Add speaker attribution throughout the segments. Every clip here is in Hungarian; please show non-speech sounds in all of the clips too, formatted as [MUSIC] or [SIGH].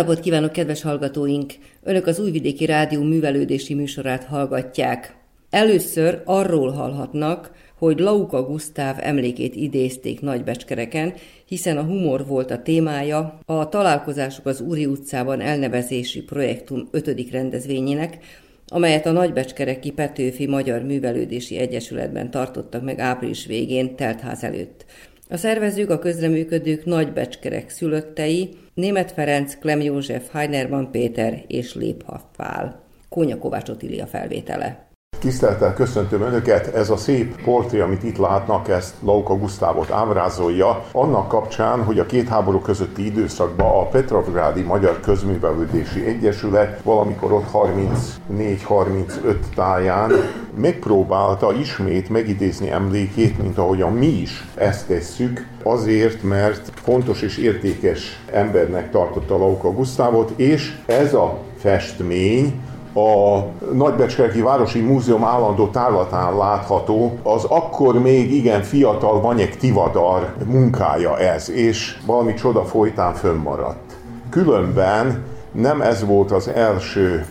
Speaker 1: napot kívánok, kedves hallgatóink! Önök az Újvidéki Rádió művelődési műsorát hallgatják. Először arról hallhatnak, hogy Lauka Gusztáv emlékét idézték Nagybecskereken, hiszen a humor volt a témája a Találkozások az Úri utcában elnevezési projektum ötödik rendezvényének, amelyet a Nagybecskereki Petőfi Magyar Művelődési Egyesületben tartottak meg április végén teltház előtt. A szervezők, a közreműködők Nagybecskerek szülöttei, Német Ferenc, Klem József, Heinerman Péter és Léphaff Pál. Kónya Kovács Otília felvétele.
Speaker 2: Tisztelettel köszöntöm Önöket, ez a szép portré, amit itt látnak, ezt Lauka Gusztávot ábrázolja, annak kapcsán, hogy a két háború közötti időszakban a Petrovgrádi Magyar Közművelődési Egyesület valamikor ott 34-35 táján megpróbálta ismét megidézni emlékét, mint ahogyan mi is ezt tesszük, azért, mert fontos és értékes embernek tartotta Lauka Gusztávot, és ez a festmény a Nagybecskereki Városi Múzeum állandó tárlatán látható, az akkor még igen fiatal Vanyek Tivadar munkája ez, és valami csoda folytán fönnmaradt. Különben nem ez volt az első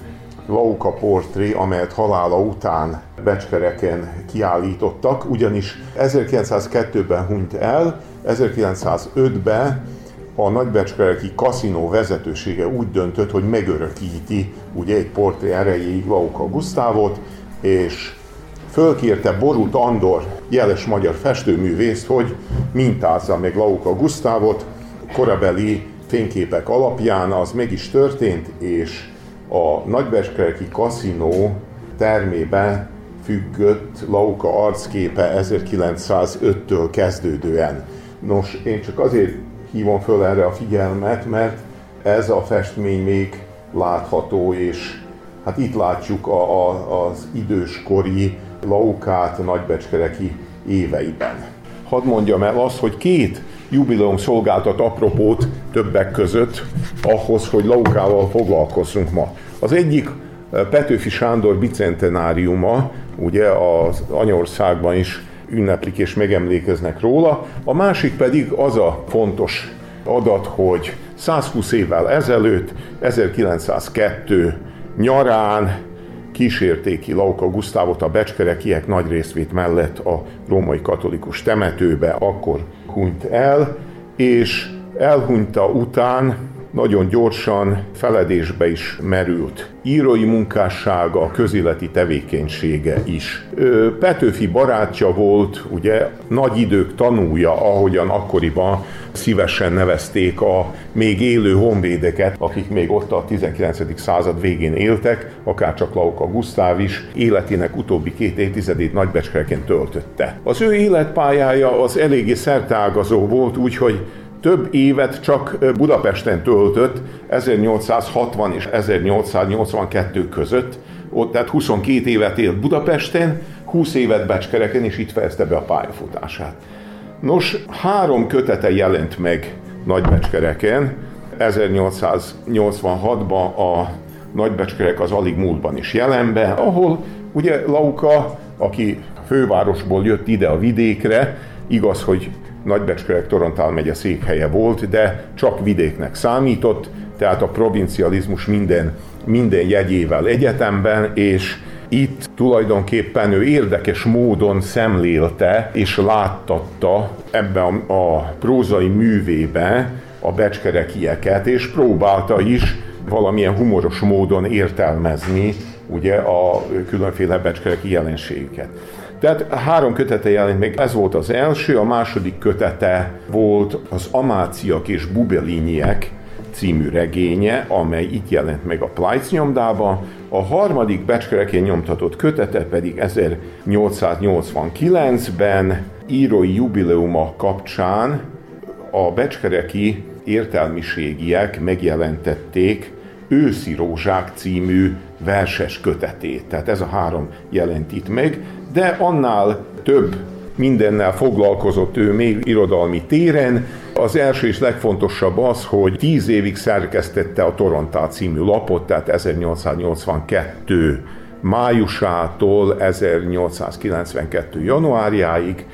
Speaker 2: Lauka portré, amelyet halála után Becskereken kiállítottak, ugyanis 1902-ben hunyt el, 1905-ben a nagybecskereki kaszinó vezetősége úgy döntött, hogy megörökíti ugye egy portré erejéig Lauka Gusztávot, és fölkérte Borut Andor, jeles magyar festőművészt, hogy mintázza meg Lauka Gusztávot, korabeli fényképek alapján az meg is történt, és a nagybecskereki kaszinó termébe függött Lauka arcképe 1905-től kezdődően. Nos, én csak azért hívom föl erre a figyelmet, mert ez a festmény még látható, és hát itt látjuk a, a, az időskori Laukát nagybecskereki éveiben. Hadd mondjam el azt, hogy két jubileum szolgáltat apropót többek között ahhoz, hogy Laukával foglalkozzunk ma. Az egyik eh, Petőfi Sándor bicentenáriuma, ugye az Anyországban is ünneplik és megemlékeznek róla. A másik pedig az a fontos adat, hogy 120 évvel ezelőtt, 1902 nyarán kísérték Lauka Gusztávot a becskerekiek nagy részvét mellett a római katolikus temetőbe, akkor hunyt el, és elhunyta után nagyon gyorsan feledésbe is merült. Írói munkássága, közéleti tevékenysége is. Petőfi barátja volt, ugye nagy idők tanúja, ahogyan akkoriban szívesen nevezték a még élő honvédeket, akik még ott a 19. század végén éltek, akár csak Lauka Gusztáv is, életének utóbbi két évtizedét nagybecskereken töltötte. Az ő életpályája az eléggé szertágazó volt, úgyhogy több évet csak Budapesten töltött 1860 és 1882 között, ott tehát 22 évet élt Budapesten, 20 évet Becskereken, és itt fejezte be a pályafutását. Nos, három kötete jelent meg Nagybecskereken, 1886-ban a Nagybecskerek az alig múltban is jelenbe, ahol ugye Lauka, aki fővárosból jött ide a vidékre, igaz, hogy Nagybecskerek Torontál megye székhelye volt, de csak vidéknek számított, tehát a provincializmus minden, minden jegyével egyetemben, és itt tulajdonképpen ő érdekes módon szemlélte és láttatta ebbe a, a prózai művébe a becskerekieket, és próbálta is valamilyen humoros módon értelmezni ugye a különféle becskereki jelenségeket. Tehát három kötete jelent meg, ez volt az első, a második kötete volt az Amáciak és Bubeliniek című regénye, amely itt jelent meg a Plajc nyomdában, a harmadik becskerekén nyomtatott kötete pedig 1889-ben írói jubileuma kapcsán a becskereki értelmiségiek megjelentették Őszi Rózsák című verses kötetét. Tehát ez a három jelent itt meg, de annál több mindennel foglalkozott ő még irodalmi téren. Az első és legfontosabb az, hogy tíz évig szerkesztette a Torontá című lapot, tehát 1882 májusától 1892 januárjáig,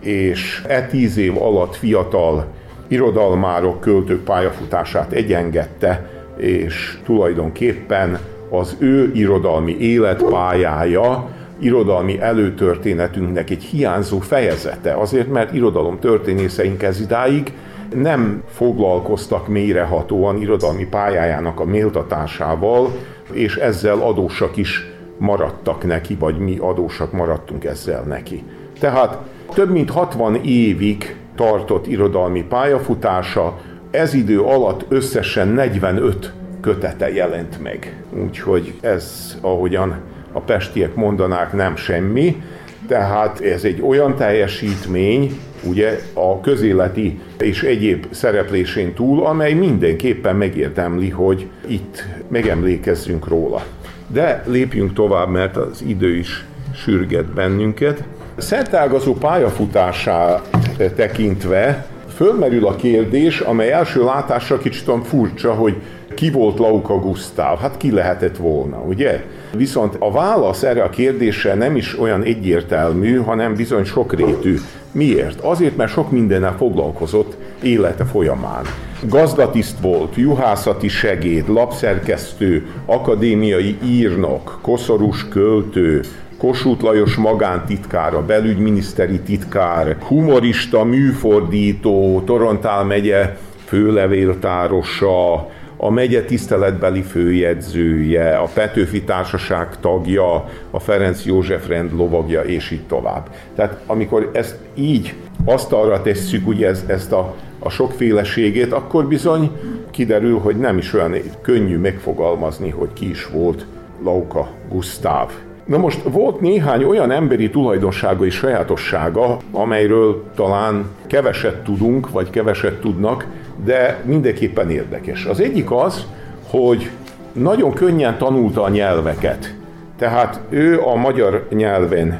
Speaker 2: és e tíz év alatt fiatal irodalmárok, költők pályafutását egyengedte, és tulajdonképpen az ő irodalmi életpályája, irodalmi előtörténetünknek egy hiányzó fejezete. Azért, mert irodalom történészeink ez idáig nem foglalkoztak mélyrehatóan irodalmi pályájának a méltatásával, és ezzel adósak is maradtak neki, vagy mi adósak maradtunk ezzel neki. Tehát több mint 60 évig tartott irodalmi pályafutása, ez idő alatt összesen 45 kötete jelent meg. Úgyhogy ez, ahogyan a pestiek mondanák, nem semmi. Tehát ez egy olyan teljesítmény, ugye a közéleti és egyéb szereplésén túl, amely mindenképpen megérdemli, hogy itt megemlékezzünk róla. De lépjünk tovább, mert az idő is sürget bennünket. Szertágazó pályafutását tekintve fölmerül a kérdés, amely első látásra kicsit furcsa, hogy ki volt Lauka Gusztáv? Hát ki lehetett volna, ugye? Viszont a válasz erre a kérdésre nem is olyan egyértelmű, hanem bizony sokrétű. Miért? Azért, mert sok mindennel foglalkozott élete folyamán. Gazdatiszt volt, juhászati segéd, lapszerkesztő, akadémiai írnok, koszorús költő, Kossuth Lajos magántitkára, belügyminiszteri titkár, humorista, műfordító, Torontál megye főlevéltárosa, a megye tiszteletbeli főjegyzője, a Petőfi Társaság tagja, a Ferenc József rend lovagja, és így tovább. Tehát amikor ezt így asztalra tesszük, ugye ez, ezt a, a sokféleségét, akkor bizony kiderül, hogy nem is olyan könnyű megfogalmazni, hogy ki is volt Lauka Gusztáv. Na most volt néhány olyan emberi tulajdonsága és sajátossága, amelyről talán keveset tudunk, vagy keveset tudnak, de mindenképpen érdekes. Az egyik az, hogy nagyon könnyen tanulta a nyelveket. Tehát ő a magyar nyelven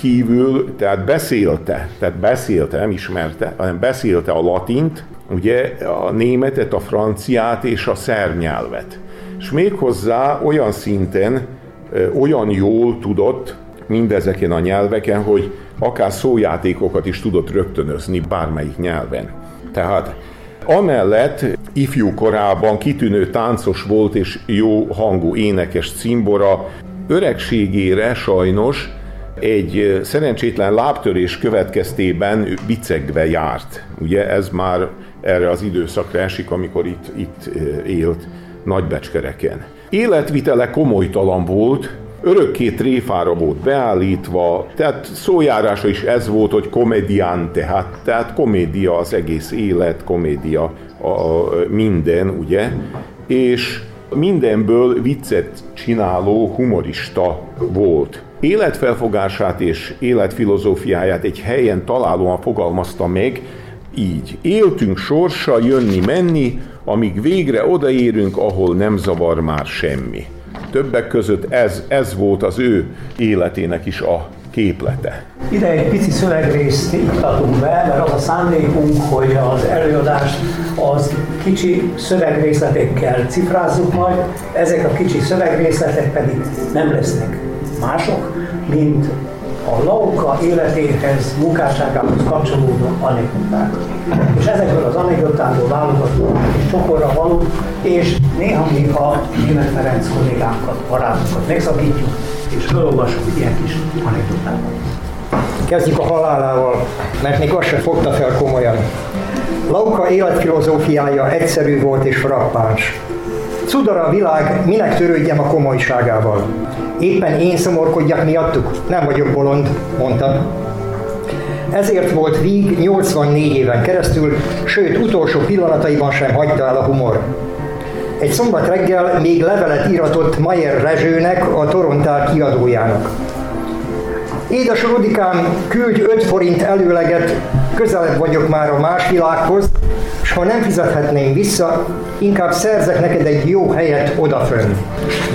Speaker 2: kívül, tehát beszélte, tehát beszélte, nem ismerte, hanem beszélte a latint, ugye a németet, a franciát és a szernyelvet. És méghozzá olyan szinten, olyan jól tudott mindezeken a nyelveken, hogy akár szójátékokat is tudott rögtönözni bármelyik nyelven. Tehát Amellett ifjú korában kitűnő táncos volt és jó hangú énekes cimbora, öregségére sajnos egy szerencsétlen lábtörés következtében bicegve járt. Ugye ez már erre az időszakra esik, amikor itt, itt élt Nagybecskereken. Életvitele komolytalan volt, örökké tréfára volt beállítva, tehát szójárása is ez volt, hogy komedián, tehát, tehát komédia az egész élet, komédia a minden, ugye, és mindenből viccet csináló humorista volt. Életfelfogását és életfilozófiáját egy helyen találóan fogalmazta meg, így. Éltünk sorsa jönni-menni, amíg végre odaérünk, ahol nem zavar már semmi. Többek között ez, ez volt az ő életének is a képlete.
Speaker 3: Ide egy pici szövegrészt iktatunk be, mert az a szándékunk, hogy az előadást az kicsi szövegrészletekkel cifrázzuk majd, ezek a kicsi szövegrészletek pedig nem lesznek mások, mint a lauka életéhez, munkásságához kapcsolódó anekdoták. És ezekből az anekdotákból válogatunk egy csokorra való, és néha még a német Ferenc kollégánkat, barátokat megszakítjuk, és felolvasunk ilyen kis anekdotákat.
Speaker 4: Kezdjük a halálával, mert még azt sem fogta fel komolyan. Lauka életfilozófiája egyszerű volt és frappáns. Cudara világ, minek törődjem a komolyságával. Éppen én szomorkodjak miattuk, nem vagyok bolond, mondta. Ezért volt Víg 84 éven keresztül, sőt utolsó pillanataiban sem hagyta el a humor. Egy szombat reggel még levelet íratott Mayer Rezsőnek, a Torontál kiadójának. Édes Rudikám, küldj 5 forint előleget, közelebb vagyok már a más világhoz, és ha nem fizethetném vissza, inkább szerzek neked egy jó helyet odafönn.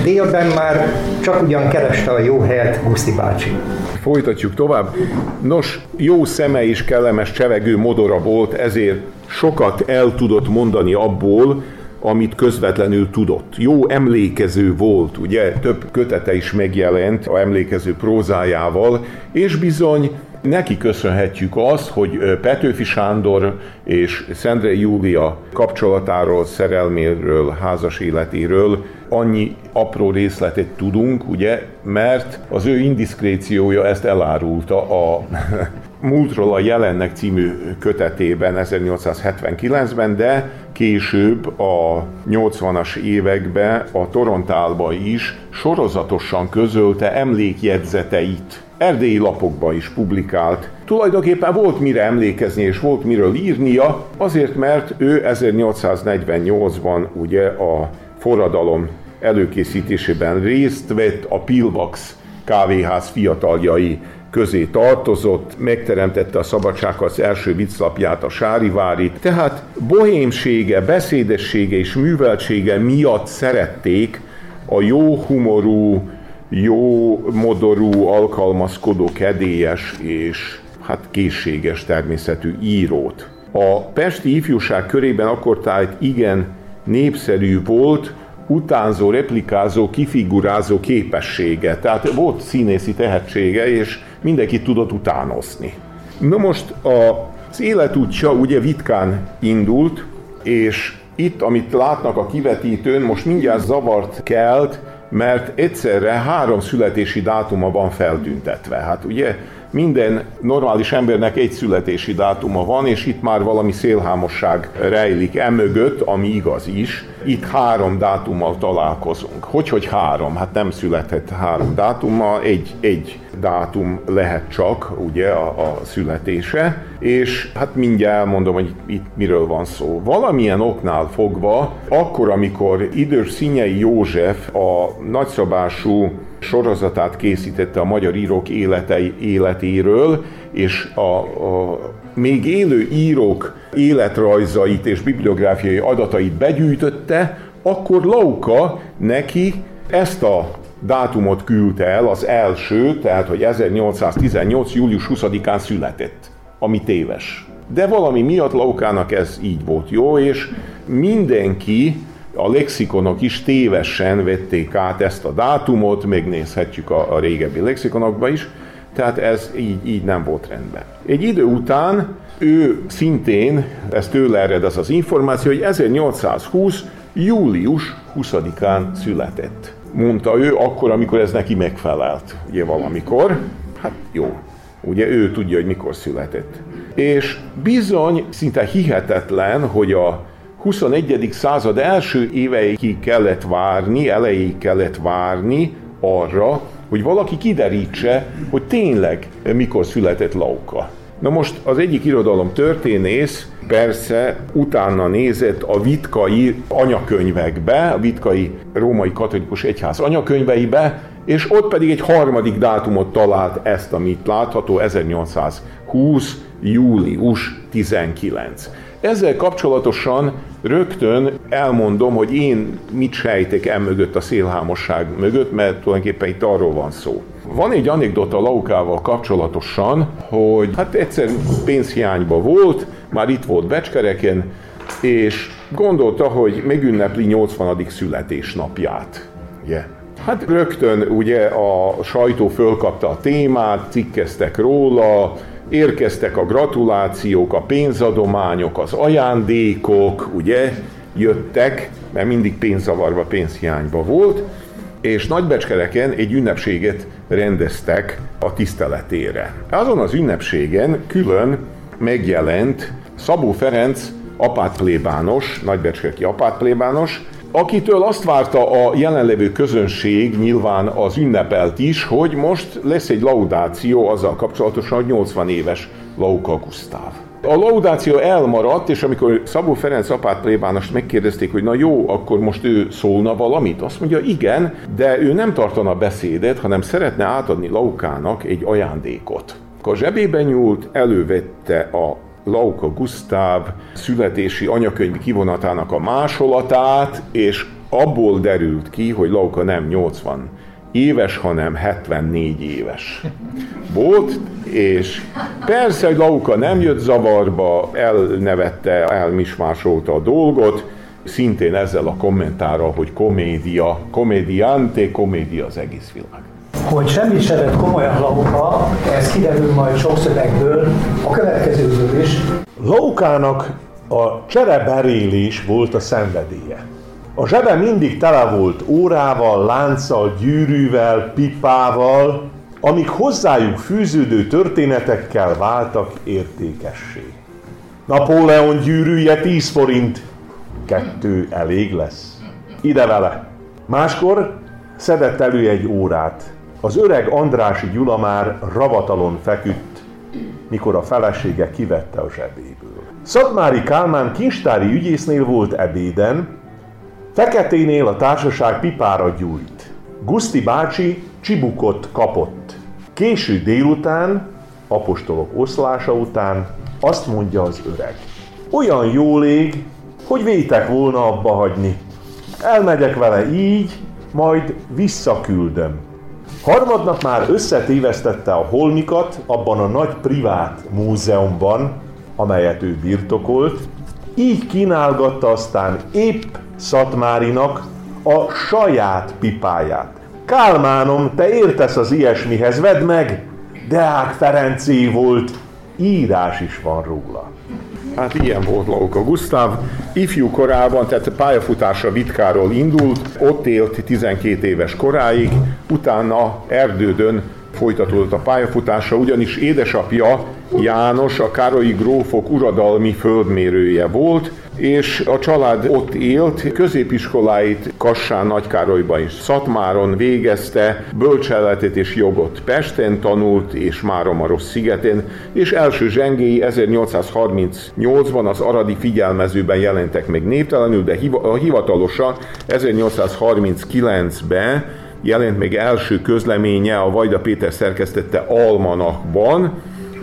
Speaker 4: Délben már csak ugyan kereste a jó helyet Guszti bácsi.
Speaker 2: Folytatjuk tovább. Nos, jó szeme és kellemes csevegő modora volt, ezért sokat el tudott mondani abból, amit közvetlenül tudott. Jó emlékező volt, ugye több kötete is megjelent a emlékező prózájával, és bizony Neki köszönhetjük azt, hogy Petőfi Sándor és Szendre Júlia kapcsolatáról, szerelméről, házas életéről annyi apró részletet tudunk, ugye, mert az ő indiszkréciója ezt elárulta a [LAUGHS] Múltról a jelennek című kötetében 1879-ben, de később a 80-as években a Torontálba is sorozatosan közölte emlékjegyzeteit erdélyi lapokba is publikált. Tulajdonképpen volt mire emlékezni és volt miről írnia, azért mert ő 1848-ban ugye a forradalom előkészítésében részt vett a Pilvax kávéház fiataljai közé tartozott, megteremtette a szabadságharc első vicclapját, a Sárivárit, tehát bohémsége, beszédessége és műveltsége miatt szerették a jó humorú, jó modorú, alkalmazkodó, kedélyes és hát készséges természetű írót. A pesti ifjúság körében akkor tájt igen népszerű volt, utánzó, replikázó, kifigurázó képessége. Tehát volt színészi tehetsége, és mindenki tudott utánozni. Na most az életútja ugye Vitkán indult, és itt, amit látnak a kivetítőn, most mindjárt zavart kelt, mert egyszerre három születési dátuma van feltüntetve. Hát ugye minden normális embernek egy születési dátuma van, és itt már valami szélhámosság rejlik emögött, ami igaz is. Itt három dátummal találkozunk. Hogy, hogy három? Hát nem született három dátummal, egy, egy dátum lehet csak, ugye, a, a születése, és hát mindjárt elmondom, hogy itt miről van szó. Valamilyen oknál fogva, akkor, amikor idős Szinyei József a nagyszabású sorozatát készítette a magyar írók életei, életéről, és a, a még élő írók életrajzait és bibliográfiai adatait begyűjtötte, akkor Lauka neki ezt a dátumot küldte el, az első, tehát hogy 1818. július 20-án született, ami téves. De valami miatt Laukának ez így volt jó, és mindenki a lexikonok is tévesen vették át ezt a dátumot, megnézhetjük a, a régebbi lexikonokba is, tehát ez így, így nem volt rendben. Egy idő után ő szintén, ez tőle ered ez az információ, hogy 1820. július 20-án született. Mondta ő akkor, amikor ez neki megfelelt, ugye valamikor. Hát jó, ugye ő tudja, hogy mikor született. És bizony, szinte hihetetlen, hogy a 21. század első éveig kellett várni, elejéig kellett várni arra, hogy valaki kiderítse, hogy tényleg mikor született Lauka. Na most az egyik irodalom történész persze utána nézett a vitkai anyakönyvekbe, a vitkai római katolikus egyház anyakönyveibe, és ott pedig egy harmadik dátumot talált ezt, amit látható, 1820. július 19. Ezzel kapcsolatosan rögtön elmondom, hogy én mit sejtek el mögött a szélhámosság mögött, mert tulajdonképpen itt arról van szó. Van egy anekdota Laukával kapcsolatosan, hogy hát egyszer pénzhiányba volt, már itt volt Becskereken, és gondolta, hogy megünnepli 80. születésnapját. Yeah. Hát rögtön ugye a sajtó fölkapta a témát, cikkeztek róla, érkeztek a gratulációk, a pénzadományok, az ajándékok, ugye, jöttek, mert mindig pénzavarva, pénzhiányba volt, és Nagybecskereken egy ünnepséget rendeztek a tiszteletére. Azon az ünnepségen külön megjelent Szabó Ferenc apátplébános, nagybecskereki apátplébános, akitől azt várta a jelenlevő közönség, nyilván az ünnepelt is, hogy most lesz egy laudáció azzal kapcsolatosan, hogy 80 éves Lauka Gusztáv. A laudáció elmaradt, és amikor Szabó Ferenc apát plébánost megkérdezték, hogy na jó, akkor most ő szólna valamit, azt mondja, igen, de ő nem tartana beszédet, hanem szeretne átadni Laukának egy ajándékot. Akkor zsebébe nyúlt, elővette a Lauka Gusztáv születési anyakönyvi kivonatának a másolatát, és abból derült ki, hogy Lauka nem 80 éves, hanem 74 éves volt, és persze, hogy Lauka nem jött zavarba, elnevette, elmismásolta a dolgot, szintén ezzel a kommentárral, hogy komédia, komédiante, komédia az egész világ.
Speaker 3: Hogy semmit se komolyan Lauka, ez kiderül majd sok szövegből, a következőből is.
Speaker 2: Laukának a csereberélés volt a szenvedélye. A zsebe mindig tele volt órával, lánccal, gyűrűvel, pipával, amik hozzájuk fűződő történetekkel váltak értékessé. Napóleon gyűrűje 10 forint, kettő elég lesz. Ide vele. Máskor szedett elő egy órát. Az öreg Andrási Gyula már ravatalon feküdt, mikor a felesége kivette a zsebéből. Szatmári Kálmán kincstári ügyésznél volt ebéden, Feketénél a társaság pipára gyújt. Guszti bácsi csibukot kapott. Késő délután, apostolok oszlása után azt mondja az öreg. Olyan jó lég, hogy vétek volna abba hagyni. Elmegyek vele így, majd visszaküldöm. Harmadnap már összetévesztette a holmikat abban a nagy privát múzeumban, amelyet ő birtokolt, így kínálgatta aztán épp Szatmárinak a saját pipáját. Kálmánom, te értesz az ilyesmihez, vedd meg! Deák Ferencé volt, írás is van róla. Hát ilyen volt Lauka Gusztáv. Ifjú korában, tehát pályafutása Vitkáról indult, ott élt 12 éves koráig, utána Erdődön folytatódott a pályafutása, ugyanis édesapja János a Károlyi grófok uradalmi földmérője volt, és a család ott élt, középiskoláit Kassán, Nagykárolyban és Szatmáron végezte, bölcseletet és jogot Pesten tanult, és Máramaros szigetén, és első zsengéi 1838-ban az aradi figyelmezőben jelentek meg névtelenül, de hivatalosan 1839-ben jelent meg első közleménye a Vajda Péter szerkesztette Almanakban,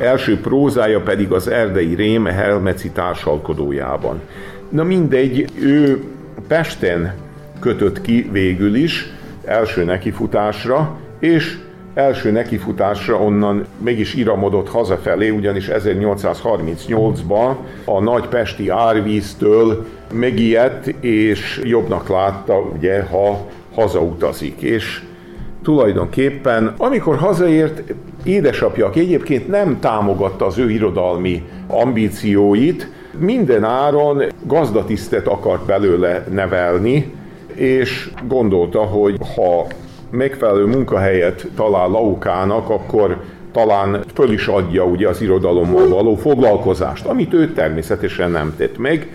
Speaker 2: első prózája pedig az Erdei Rém Helmeci társalkodójában. Na mindegy, ő Pesten kötött ki végül is, első nekifutásra, és első nekifutásra onnan mégis iramodott hazafelé, ugyanis 1838-ban a nagy pesti árvíztől megijedt, és jobbnak látta, ugye, ha hazautazik. És tulajdonképpen, amikor hazaért, édesapja, aki egyébként nem támogatta az ő irodalmi ambícióit, minden áron gazdatisztet akart belőle nevelni, és gondolta, hogy ha megfelelő munkahelyet talál Laukának, akkor talán föl is adja ugye az irodalommal való foglalkozást, amit ő természetesen nem tett meg,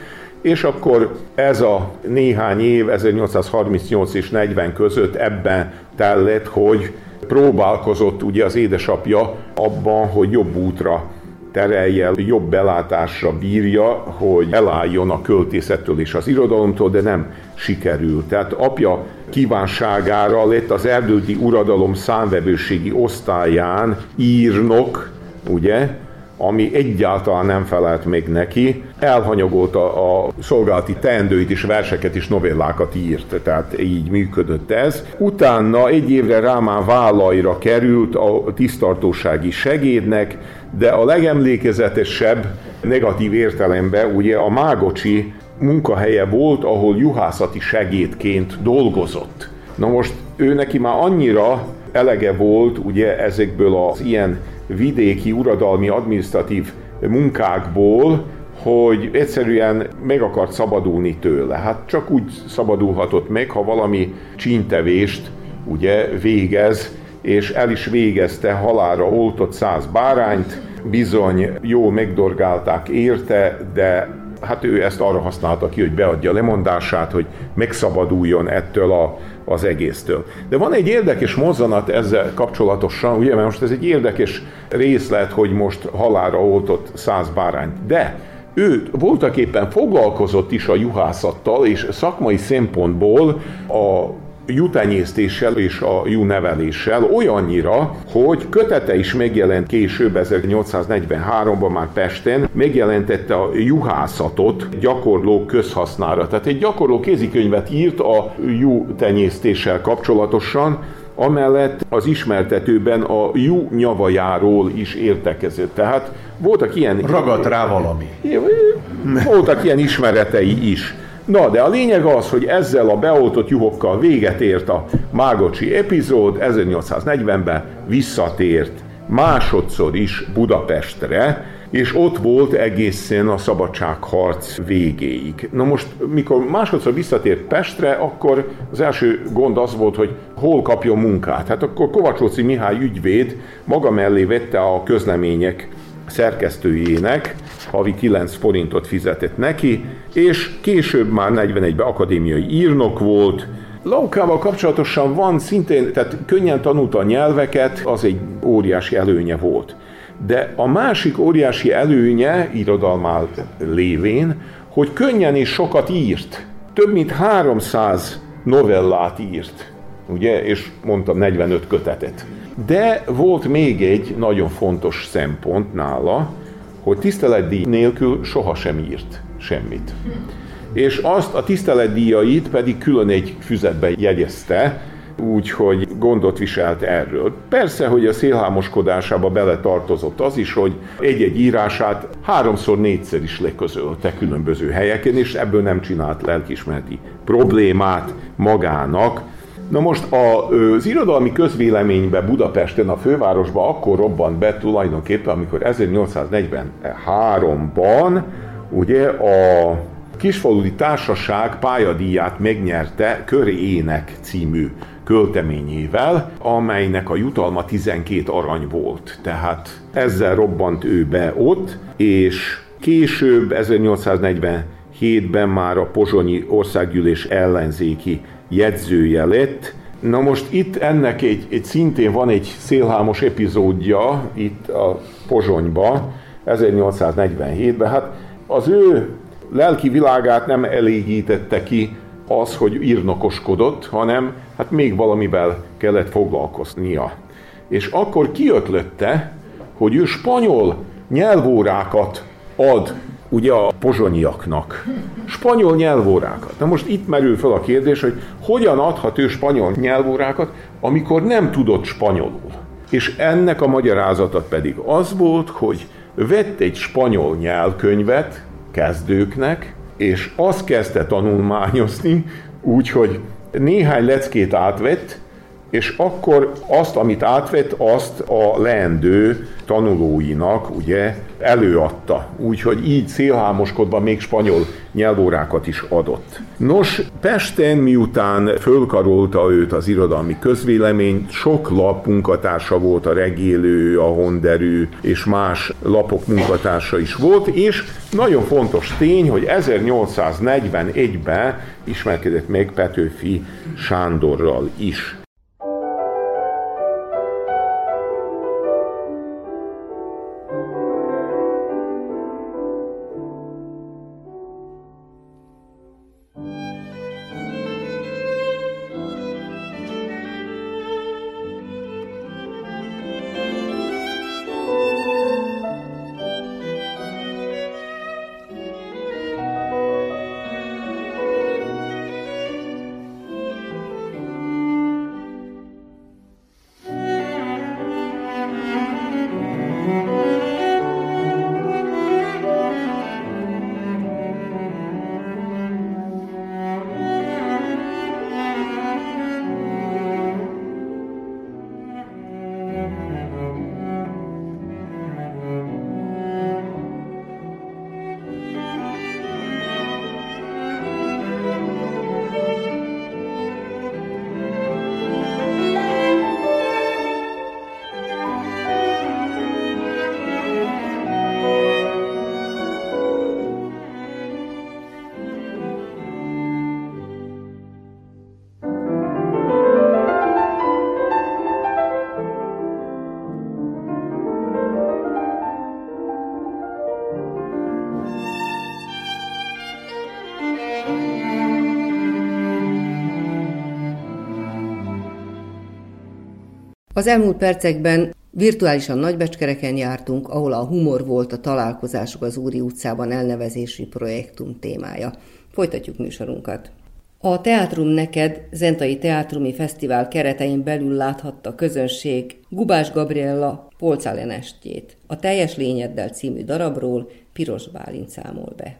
Speaker 2: és akkor ez a néhány év, 1838 és 40 között ebben tellett, hogy próbálkozott ugye az édesapja abban, hogy jobb útra terelje, jobb belátásra bírja, hogy elálljon a költészettől és az irodalomtól, de nem sikerült. Tehát apja kívánságára lett az erdődi uradalom számvevőségi osztályán írnok, ugye, ami egyáltalán nem felelt még neki. Elhanyagolta a szolgálati teendőit és verseket és novellákat írt, tehát így működött ez. Utána egy évre Rámán vállaira került a tisztartósági segédnek, de a legemlékezetesebb negatív értelemben ugye a Mágocsi munkahelye volt, ahol juhászati segédként dolgozott. Na most ő neki már annyira elege volt ugye ezekből az ilyen vidéki uradalmi adminisztratív munkákból, hogy egyszerűen meg akart szabadulni tőle. Hát csak úgy szabadulhatott meg, ha valami csíntevést ugye végez, és el is végezte halára oltott száz bárányt, bizony jó megdorgálták érte, de hát ő ezt arra használta ki, hogy beadja lemondását, hogy megszabaduljon ettől a, az egésztől. De van egy érdekes mozzanat ezzel kapcsolatosan, ugye, mert most ez egy érdekes részlet, hogy most halára oltott száz bárányt. De ő voltak éppen foglalkozott is a juhászattal, és szakmai szempontból a jutenyésztéssel és a neveléssel olyannyira, hogy kötete is megjelent később 1843-ban már Pesten, megjelentette a juhászatot gyakorló közhasznára. Tehát egy gyakorló kézikönyvet írt a tenyésztéssel kapcsolatosan, amellett az ismertetőben a jú nyavajáról is értekezett. Tehát voltak ilyen...
Speaker 5: Ragadt rá valami.
Speaker 2: Voltak ilyen ismeretei is. Na, de a lényeg az, hogy ezzel a beoltott juhokkal véget ért a Mágocsi epizód, 1840-ben visszatért másodszor is Budapestre, és ott volt egészen a szabadságharc végéig. Na most, mikor másodszor visszatért Pestre, akkor az első gond az volt, hogy hol kapjon munkát. Hát akkor Kovacsóci Mihály ügyvéd maga mellé vette a közlemények szerkesztőjének, havi 9 forintot fizetett neki, és később már 41-ben akadémiai írnok volt, Laukával kapcsolatosan van szintén, tehát könnyen tanulta a nyelveket, az egy óriási előnye volt. De a másik óriási előnye, irodalmál lévén, hogy könnyen és sokat írt. Több mint 300 novellát írt, ugye, és mondtam 45 kötetet. De volt még egy nagyon fontos szempont nála, hogy tiszteletdíj nélkül sohasem írt semmit. És azt a tiszteletdíjait pedig külön egy füzetbe jegyezte, úgyhogy gondot viselt erről. Persze, hogy a szélhámoskodásába bele tartozott az is, hogy egy-egy írását háromszor, négyszer is leközölte különböző helyeken, és ebből nem csinált lelkismereti problémát magának. Na most az irodalmi közvéleménybe Budapesten, a fővárosban akkor robbant be tulajdonképpen, amikor 1843-ban ugye a Kisfaludi Társaság pályadíját megnyerte Köri Ének című költeményével, amelynek a jutalma 12 arany volt. Tehát ezzel robbant ő be ott, és később 1847-ben már a Pozsonyi Országgyűlés ellenzéki jegyzője lett, Na most itt ennek egy, egy szintén van egy szélhámos epizódja itt a Pozsonyba, 1847-ben. Hát az ő lelki világát nem elégítette ki az, hogy írnokoskodott, hanem hát még valamivel kellett foglalkoznia. És akkor kiötlötte, hogy ő spanyol nyelvórákat ad ugye a pozsonyiaknak. Spanyol nyelvórákat. Na most itt merül fel a kérdés, hogy hogyan adhat ő spanyol nyelvórákat, amikor nem tudott spanyolul. És ennek a magyarázata pedig az volt, hogy vett egy spanyol nyelvkönyvet kezdőknek, és azt kezdte tanulmányozni, úgyhogy néhány leckét átvett, és akkor azt, amit átvett, azt a leendő tanulóinak ugye előadta. Úgyhogy így szélhámoskodva még spanyol nyelvórákat is adott. Nos, Pesten miután fölkarolta őt az irodalmi közvélemény, sok lap munkatársa volt, a Regélő, a Honderű és más lapok munkatársa is volt, és nagyon fontos tény, hogy 1841-ben ismerkedett meg Petőfi Sándorral is.
Speaker 1: Az elmúlt percekben virtuálisan Nagybecskereken jártunk, ahol a humor volt a találkozások az Úri utcában elnevezési projektum témája. Folytatjuk műsorunkat. A Teátrum Neked Zentai Teátrumi Fesztivál keretein belül láthatta közönség Gubás Gabriella Polcálen estjét. A Teljes lényeddel című darabról Piros Bálint számol be.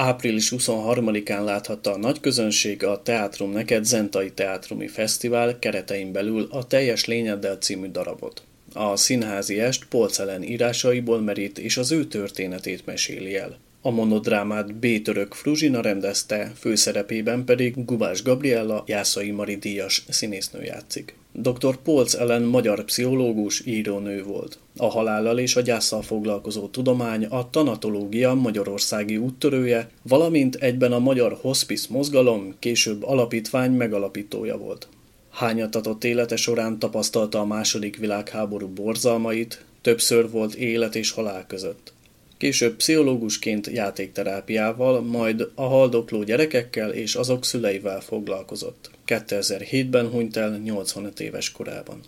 Speaker 5: Április 23-án láthatta a nagy közönség a Teátrum Neked Zentai Teátrumi Fesztivál keretein belül a Teljes Lényeddel című darabot. A színházi est Polcelen írásaiból merít és az ő történetét meséli el. A monodrámát B. Török Fruzsina rendezte, főszerepében pedig Gubás Gabriella, Jászai Mari díjas színésznő játszik. Dr. Polc Ellen magyar pszichológus, írónő volt. A halállal és a gyászsal foglalkozó tudomány a tanatológia magyarországi úttörője, valamint egyben a magyar hospice mozgalom, később alapítvány megalapítója volt. Hányatatott élete során tapasztalta a második világháború borzalmait, többször volt élet és halál között. Később pszichológusként játékterápiával, majd a haldokló gyerekekkel és azok szüleivel foglalkozott. 2007-ben hunyt el 85 éves korában.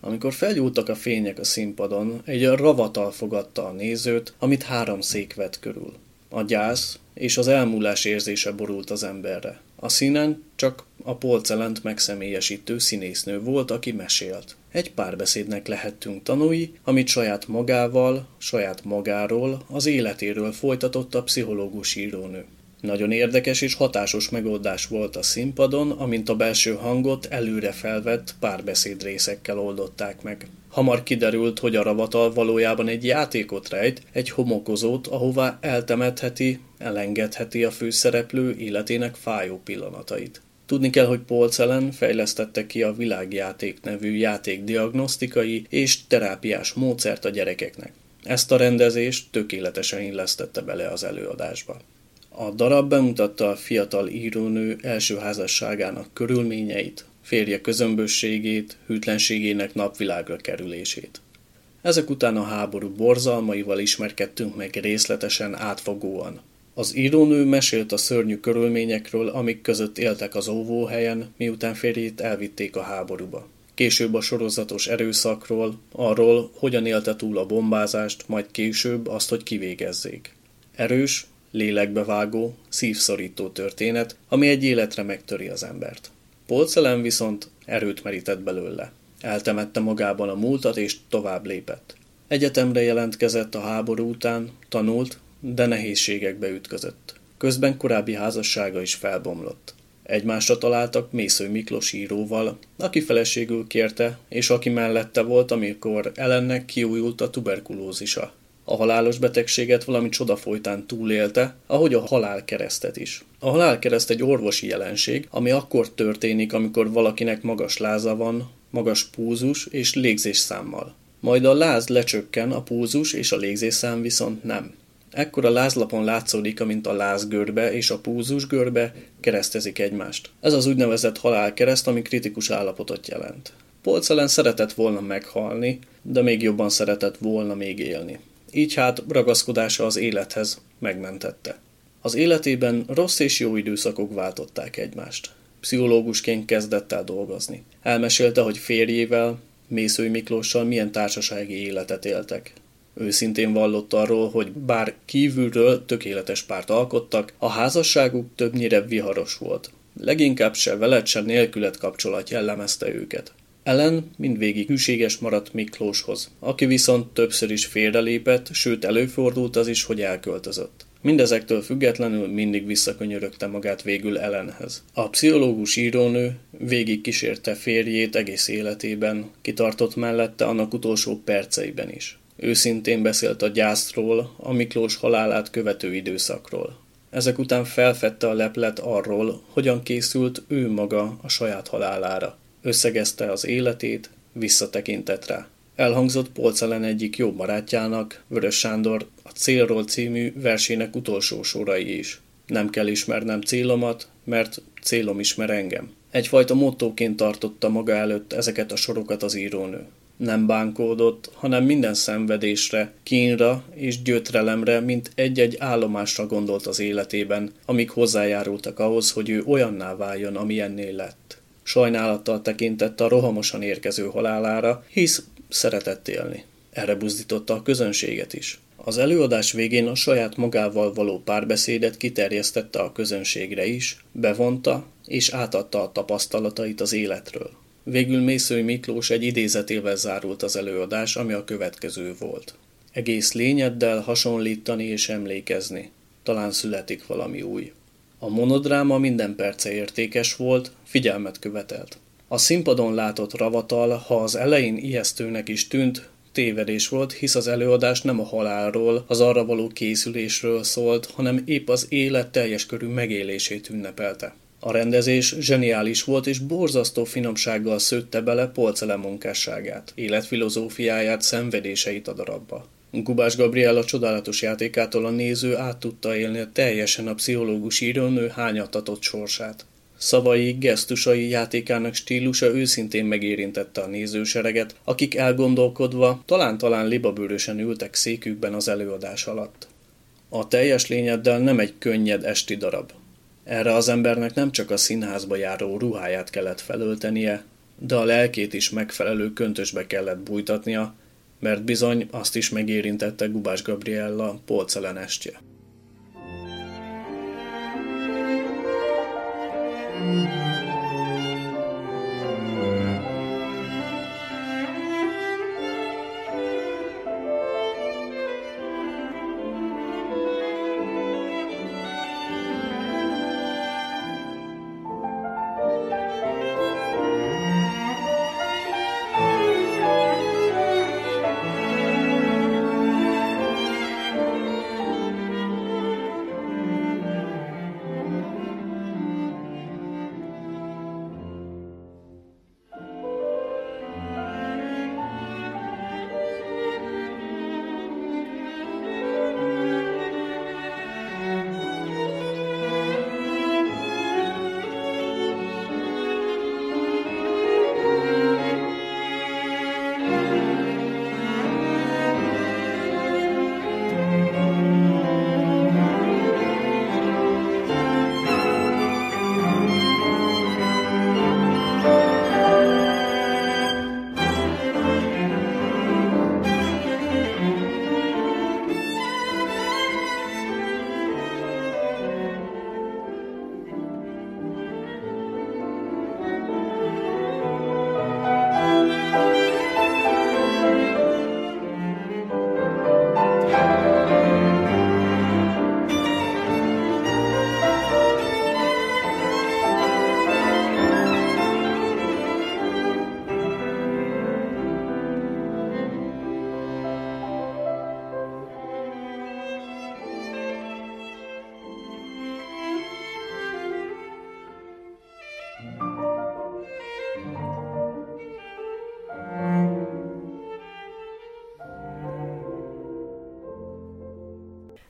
Speaker 5: Amikor felgyúltak a fények a színpadon, egy ravatal fogadta a nézőt, amit három szék vett körül. A gyász és az elmúlás érzése borult az emberre. A színen csak a polcelent megszemélyesítő színésznő volt, aki mesélt. Egy párbeszédnek lehettünk tanúi, amit saját magával, saját magáról, az életéről folytatott a pszichológus írónő. Nagyon érdekes és hatásos megoldás volt a színpadon, amint a belső hangot előre felvett párbeszéd részekkel oldották meg. Hamar kiderült, hogy a ravatal valójában egy játékot rejt, egy homokozót, ahová eltemetheti, elengedheti a főszereplő életének fájó pillanatait. Tudni kell, hogy Polcelen fejlesztette ki a világjáték nevű játékdiagnosztikai és terápiás módszert a gyerekeknek. Ezt a rendezést tökéletesen illesztette bele az előadásba. A darab bemutatta a fiatal írónő első házasságának körülményeit, férje közömbösségét, hűtlenségének napvilágra kerülését. Ezek után a háború borzalmaival ismerkedtünk meg részletesen, átfogóan. Az írónő mesélt a szörnyű körülményekről, amik között éltek az óvóhelyen, miután férjét elvitték a háborúba. Később a sorozatos erőszakról, arról, hogyan élte túl a bombázást, majd később azt, hogy kivégezzék. Erős, lélekbevágó, szívszorító történet, ami egy életre megtöri az embert. Polcelem viszont erőt merített belőle. Eltemette magában a múltat és tovább lépett. Egyetemre jelentkezett a háború után, tanult, de nehézségekbe ütközött. Közben korábbi házassága is felbomlott. Egymásra találtak Mésző Miklós íróval, aki feleségül kérte, és aki mellette volt, amikor Ellennek kiújult a tuberkulózisa. A halálos betegséget valami csoda folytán túlélte, ahogy a halálkeresztet is. A halálkereszt egy orvosi jelenség, ami akkor történik, amikor valakinek magas láza van, magas púzus és légzésszámmal. Majd a láz lecsökken, a púzus és a légzésszám viszont nem. Ekkor a lázlapon látszódik, amint a lázgörbe és a púzusgörbe keresztezik egymást. Ez az úgynevezett halálkereszt, ami kritikus állapotot jelent. Polcelen szeretett volna meghalni, de még jobban szeretett volna még élni. Így hát ragaszkodása az élethez megmentette. Az életében rossz és jó időszakok váltották egymást. Pszichológusként kezdett el dolgozni. Elmesélte, hogy férjével, Mészői Miklóssal milyen társasági életet éltek. Őszintén vallott arról, hogy bár kívülről tökéletes párt alkottak, a házasságuk többnyire viharos volt. Leginkább se veled, se nélkület kapcsolat jellemezte őket. Ellen mindvégig hűséges maradt Miklóshoz, aki viszont többször is félrelépett, sőt előfordult az is, hogy elköltözött. Mindezektől függetlenül mindig visszakönyörögte magát végül Ellenhez. A pszichológus írónő végig kísérte férjét egész életében, kitartott mellette annak utolsó perceiben is. Őszintén beszélt a gyászról, a Miklós halálát követő időszakról. Ezek után felfedte a leplet arról, hogyan készült ő maga a saját halálára. Összegezte az életét, visszatekintett rá. Elhangzott Polcelen egyik jó barátjának, Vörös Sándor, a Célról című versének utolsó sorai is. Nem kell ismernem célomat, mert célom ismer engem. Egyfajta mottóként tartotta maga előtt ezeket a sorokat az írónő. Nem bánkódott, hanem minden szenvedésre, kínra és gyötrelemre, mint egy-egy állomásra gondolt az életében, amik hozzájárultak ahhoz, hogy ő olyanná váljon, amilyennél lett. Sajnálattal tekintett a rohamosan érkező halálára, hisz szeretett élni. Erre buzdította a közönséget is. Az előadás végén a saját magával való párbeszédet kiterjesztette a közönségre is, bevonta és átadta a tapasztalatait az életről. Végül Mészői Miklós egy idézetével zárult az előadás, ami a következő volt. Egész lényeddel hasonlítani és emlékezni. talán születik valami új. A monodráma minden perce értékes volt, figyelmet követelt. A színpadon látott ravatal, ha az elején ijesztőnek is tűnt, tévedés volt, hisz az előadás nem a halálról, az arra való készülésről szólt, hanem épp az élet teljes körű megélését ünnepelte. A rendezés zseniális volt, és borzasztó finomsággal szőtte bele Polcele munkásságát, életfilozófiáját, szenvedéseit a darabba. Gubás Gabriella csodálatos játékától a néző át tudta élni teljesen a pszichológus írónő hányatatott sorsát. Szavai, gesztusai, játékának stílusa őszintén megérintette a nézősereget, akik elgondolkodva, talán-talán libabőrösen ültek székükben az előadás alatt. A teljes lényeddel nem egy könnyed esti darab. Erre az embernek nem csak a színházba járó ruháját kellett felöltenie, de a lelkét is megfelelő köntösbe kellett bújtatnia, mert bizony azt is megérintette Gubás Gabriella polcelen estje.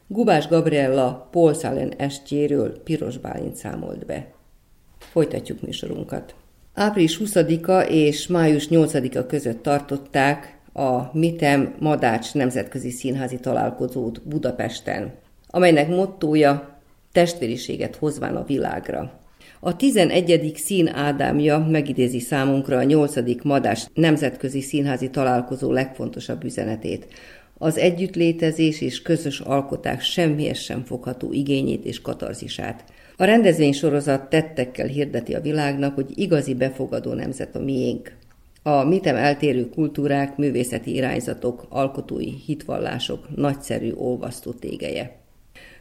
Speaker 1: Gubás Gabriella Paul Salen estjéről Piros Bálint számolt be. Folytatjuk műsorunkat. Április 20-a és május 8-a között tartották a Mitem Madács Nemzetközi Színházi Találkozót Budapesten, amelynek mottója testvériséget hozván a világra. A 11. szín Ádámja megidézi számunkra a 8. Madás Nemzetközi Színházi Találkozó legfontosabb üzenetét, az együttlétezés és közös alkotás semmihez sem fogható igényét és katarzisát. A rendezvény sorozat tettekkel hirdeti a világnak, hogy igazi befogadó nemzet a miénk. A mitem eltérő kultúrák, művészeti irányzatok, alkotói hitvallások nagyszerű olvasztó tégeje.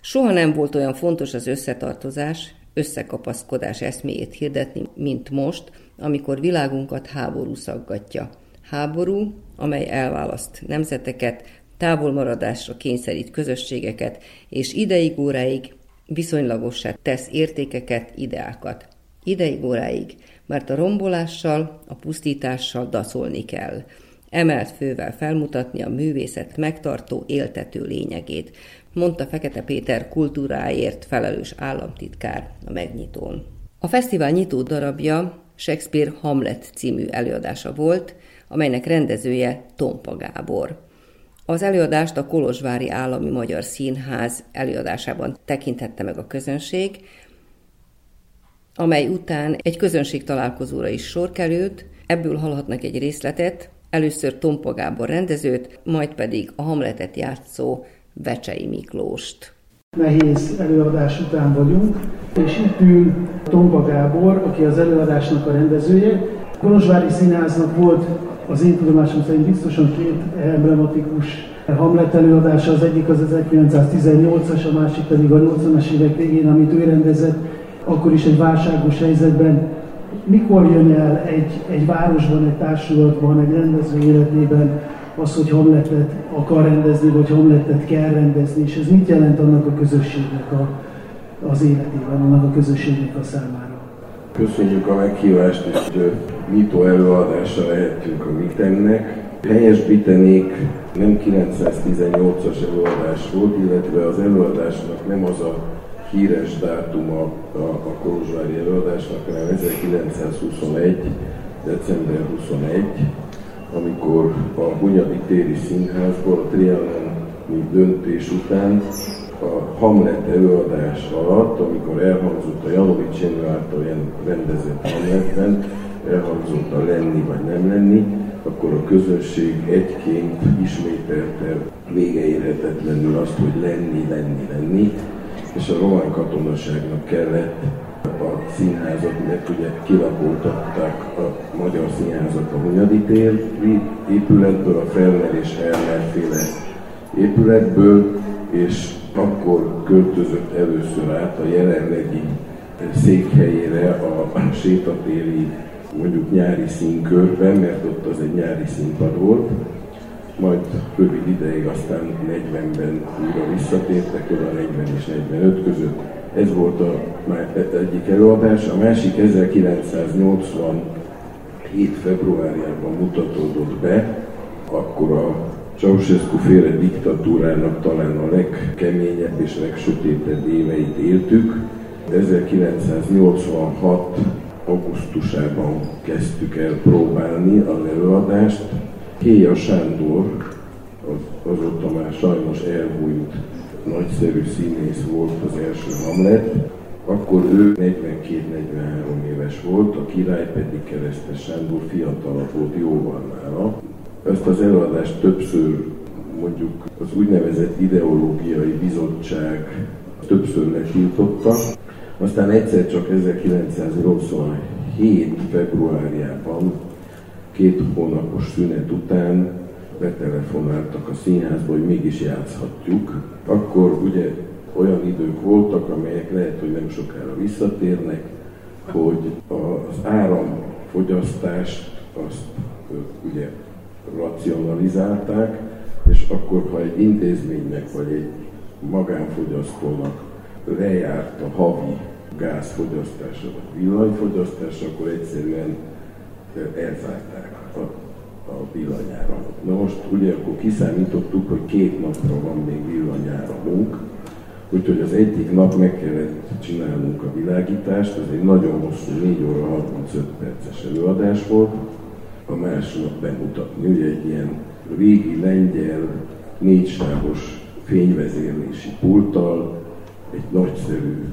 Speaker 1: Soha nem volt olyan fontos az összetartozás, összekapaszkodás eszméjét hirdetni, mint most, amikor világunkat háború szaggatja. Háború, amely elválaszt nemzeteket, távolmaradásra kényszerít közösségeket, és ideig óráig viszonylagossá tesz értékeket, ideákat. Ideig óráig, mert a rombolással, a pusztítással daszolni kell. Emelt fővel felmutatni a művészet megtartó, éltető lényegét, mondta Fekete Péter kultúráért felelős államtitkár a megnyitón. A fesztivál nyitó darabja Shakespeare Hamlet című előadása volt, amelynek rendezője Tompa Gábor. Az előadást a Kolozsvári Állami Magyar Színház előadásában tekintette meg a közönség, amely után egy közönség találkozóra is sor került, ebből hallhatnak egy részletet, először Tompa Gábor rendezőt, majd pedig a Hamletet játszó Vecsei Miklóst.
Speaker 6: Nehéz előadás után vagyunk, és itt ül Tompa Gábor, aki az előadásnak a rendezője. Kolozsvári Színháznak volt Az én tudomásom szerint biztosan két emblematikus Hamlet előadása, az egyik az 1918-as, a másik pedig a 80-as évek végén, amit ő rendezett, akkor is egy válságos helyzetben. Mikor jön el egy, egy városban, egy társulatban, egy rendező életében az, hogy Hamletet akar rendezni, vagy Hamletet kell rendezni, és ez mit jelent annak a közösségnek a, az életében, annak a közösségnek a számára?
Speaker 7: Köszönjük a meghívást, és nyitó előadásra lehetünk a Mitemnek. Helyesbítenék, nem 918-as előadás volt, illetve az előadásnak nem az a híres dátuma a, a Kolozsvári előadásnak, hanem 1921. december 21, amikor a Hunyadi Téri Színházból a Trianon döntés után a Hamlet előadás alatt, amikor elhangzott a Janovics Jenő által rendezett Hamletben, elhangzott a lenni vagy nem lenni, akkor a közönség egyként ismételte végeérhetetlenül azt, hogy lenni, lenni, lenni, és a román katonaságnak kellett a színházat, mert ugye kilakoltatták a magyar színházat a Hunyadi téri épületből, a Felmer és féle épületből, és akkor költözött először át a jelenlegi székhelyére a sétatéri mondjuk nyári színkörben, mert ott az egy nyári színpad volt, majd rövid ideig aztán 40-ben újra visszatértek, oda 40 és 45 között. Ez volt a egyik előadás, a másik 1987. februárjában mutatódott be, akkor a Ceausescu féle diktatúrának talán a legkeményebb és legsötétebb éveit éltük. 1986 augusztusában kezdtük el próbálni az előadást. Kéja Sándor, az, azóta már sajnos elbújt nagyszerű színész volt az első Hamlet, akkor ő 42-43 éves volt, a király pedig Keresztes Sándor fiatalabb volt jóval nála. Ezt az előadást többször mondjuk az úgynevezett ideológiai bizottság többször letiltotta, aztán egyszer csak 1987. februárjában, két hónapos szünet után betelefonáltak a színházba, hogy mégis játszhatjuk. Akkor ugye olyan idők voltak, amelyek lehet, hogy nem sokára visszatérnek, hogy az áramfogyasztást azt ugye racionalizálták, és akkor, ha egy intézménynek vagy egy magánfogyasztónak lejárt a havi gázfogyasztása vagy villanyfogyasztása, akkor egyszerűen elzárták a, a villanyáramot. Na most ugye akkor kiszámítottuk, hogy két napra van még villanyáramunk, úgyhogy az egyik nap meg kellett csinálnunk a világítást, ez egy nagyon hosszú 4 óra 35 perces előadás volt, a másnap bemutatni, ugye egy ilyen régi lengyel négysávos fényvezérlési pulttal, egy nagyszerű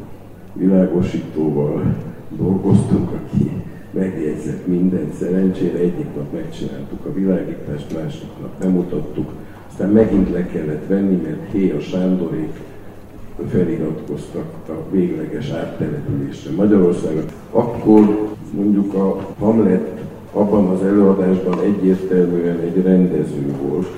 Speaker 7: világosítóval dolgoztunk, aki megjegyzett mindent. Szerencsére egyik nap megcsináltuk a világítást, másik nap bemutattuk, aztán megint le kellett venni, mert Héja Sándorék feliratkoztak a végleges áttelepülésre Magyarországon. Akkor mondjuk a Hamlet abban az előadásban egyértelműen egy rendező volt.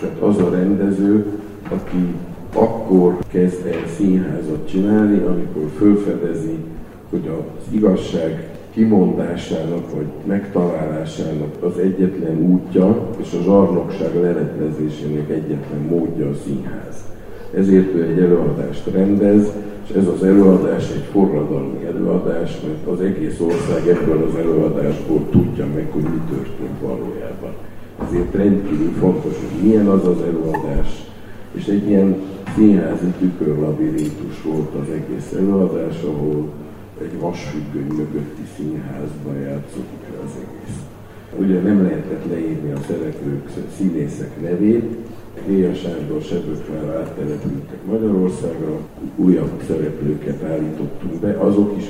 Speaker 7: Tehát az a rendező, aki akkor kezd el színházat csinálni, amikor felfedezi, hogy az igazság kimondásának vagy megtalálásának az egyetlen útja és a zsarnokság leretlezésének egyetlen módja a színház. Ezért ő egy előadást rendez, és ez az előadás egy forradalmi előadás, mert az egész ország ebből az előadásból tudja meg, hogy mi történt valójában. Ezért rendkívül fontos, hogy milyen az az előadás, és egy ilyen színházi tükörlabirintus volt az egész előadás, ahol egy vasfüggöny mögötti színházban játszottuk az egész. Ugye nem lehetett leírni a szereplők, színészek nevét, Éja Sándor Sebőkvel áttelepültek Magyarországra, újabb szereplőket állítottunk be, azok is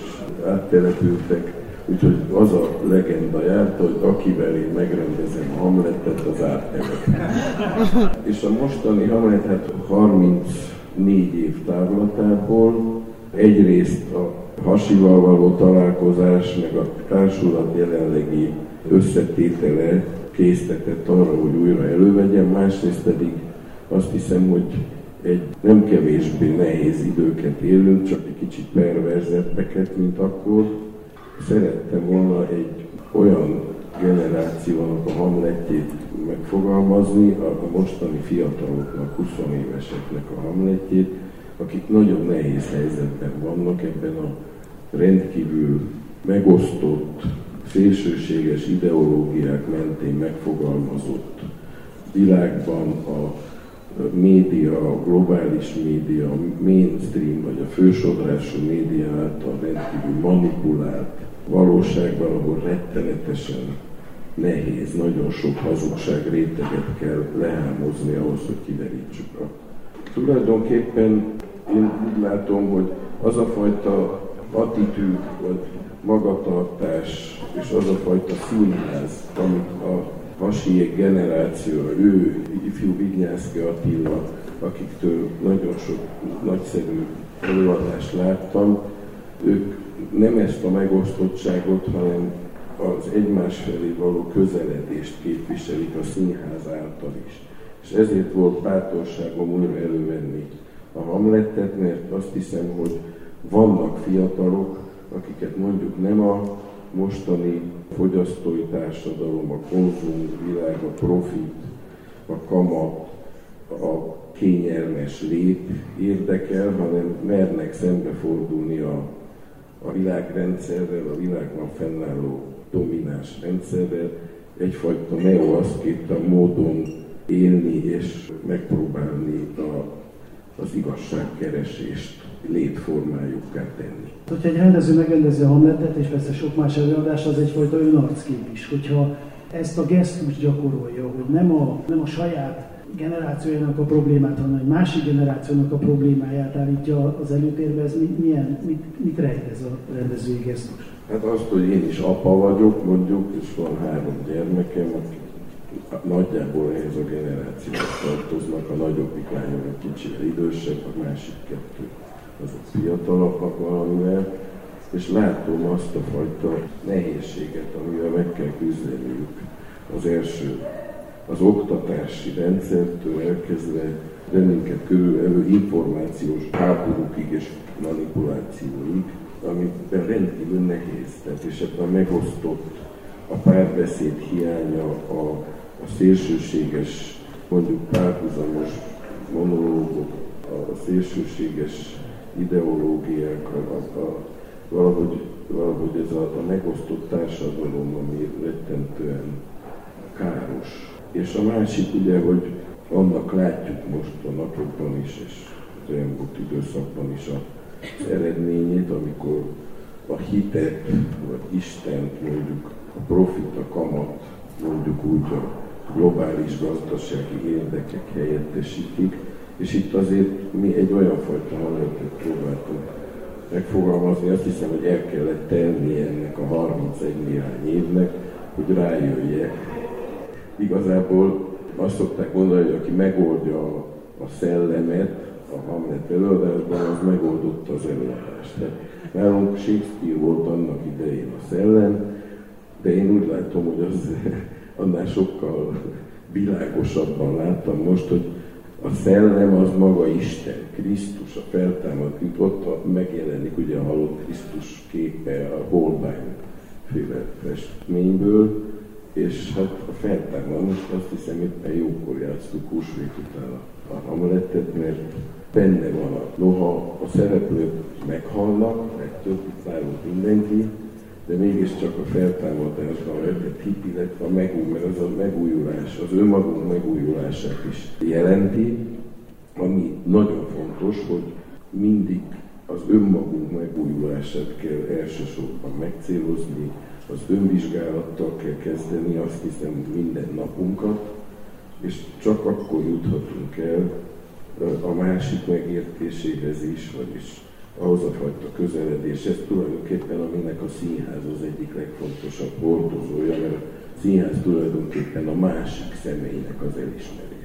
Speaker 7: áttelepültek, úgyhogy az a legenda járt, hogy akivel én megrendezem Hamletet, az áttelepül. És a mostani Hamlet, hát 34 év távlatából egyrészt a hasival való találkozás, meg a társulat jelenlegi összetétele késztetett arra, hogy újra elővegyem, másrészt pedig azt hiszem, hogy egy nem kevésbé nehéz időket élünk, csak egy kicsit perverzebbeket, mint akkor. Szerettem volna egy olyan generációnak a hamletjét megfogalmazni, a mostani fiataloknak, 20 éveseknek a hamletjét, akik nagyon nehéz helyzetben vannak ebben a rendkívül megosztott, szélsőséges ideológiák mentén megfogalmazott világban a média, a globális média, a mainstream vagy a fősodrású média által rendkívül manipulált valóságban, ahol rettenetesen nehéz, nagyon sok hazugság réteget kell lehámozni ahhoz, hogy kiderítsük a. Tulajdonképpen én úgy látom, hogy az a fajta attitűd, vagy magatartás, és az a fajta színház, amit a Vasiék generáció, ő, ifjú Vignyászki Attila, akiktől nagyon sok nagyszerű előadást láttam, ők nem ezt a megosztottságot, hanem az egymás felé való közeledést képviselik a színház által is. És ezért volt bátorságom újra elővenni a Hamletet, mert azt hiszem, hogy vannak fiatalok, akiket mondjuk nem a mostani fogyasztói társadalom, a konzum világ, a profit, a kamat, a kényelmes lét érdekel, hanem mernek szembefordulni a, a világrendszerrel, a világban fennálló domináns rendszerrel, egyfajta neoaszkéta módon élni és megpróbálni a, az igazságkeresést létformájukká tenni.
Speaker 6: Hogyha egy rendező megrendezi a Hamletet, és persze sok más előadás, az egyfajta önarckép is. Hogyha ezt a gesztus gyakorolja, hogy nem a, nem a saját generációjának a problémát, hanem egy másik generációnak a problémáját állítja az előtérbe, ez milyen, mit, mit rejt ez a rendezői gesztus?
Speaker 7: Hát azt, hogy én is apa vagyok, mondjuk, és van három gyermekem, nagyjából ehhez a generációhoz tartoznak, a nagyobbik lányom egy kicsit idősebb, a másik kettő azok fiatalabbak valamivel, és látom azt a fajta nehézséget, amivel meg kell küzdeniük. Az első, az oktatási rendszertől elkezdve bennünket körülelő információs háborúkig és manipulációig, amiben rendkívül nehéz. Tehát és ebben a megosztott, a párbeszéd hiánya, a, a szélsőséges, mondjuk párhuzamos monológok, a szélsőséges ideológiák, a, a, valahogy, valahogy ez a, a megosztott társadalom, ami rettentően káros. És a másik ugye, hogy annak látjuk most a napokban is, és az elmúlt időszakban is az eredményét, amikor a hitet, vagy Istent mondjuk a profit, a kamat, mondjuk úgy a globális gazdasági érdekek helyettesítik, és itt azért mi egy olyan fajta hangulatot próbáltunk megfogalmazni, azt hiszem, hogy el kellett tenni ennek a 31 néhány évnek, hogy rájöjjek. Igazából azt szokták mondani, hogy aki megoldja a, szellemet, a Hamlet előadásban, az megoldotta az előadást. Tehát nálunk Shakespeare volt annak idején a szellem, de én úgy látom, hogy az [LAUGHS] annál sokkal világosabban láttam most, hogy a szellem az maga Isten, Krisztus, a feltámadt, ott megjelenik ugye a halott Krisztus képe a Holbein féle festményből, és hát a feltámad, most azt hiszem éppen jókor játsztuk húsvét után a, Hamletet, mert benne van a, noha a szereplők meghalnak, itt nálunk mindenki, de mégiscsak a feltámadásban vetett hit, illetve a megúj, mert az a megújulás, az önmagunk megújulását is jelenti, ami nagyon fontos, hogy mindig az önmagunk megújulását kell elsősorban megcélozni, az önvizsgálattal kell kezdeni, azt hiszem minden napunkat, és csak akkor juthatunk el a másik megértéséhez is, vagyis ahhoz a fajta közeledés. Ez tulajdonképpen aminek a színház az egyik legfontosabb hordozója, mert a színház tulajdonképpen a másik személynek az elismerés.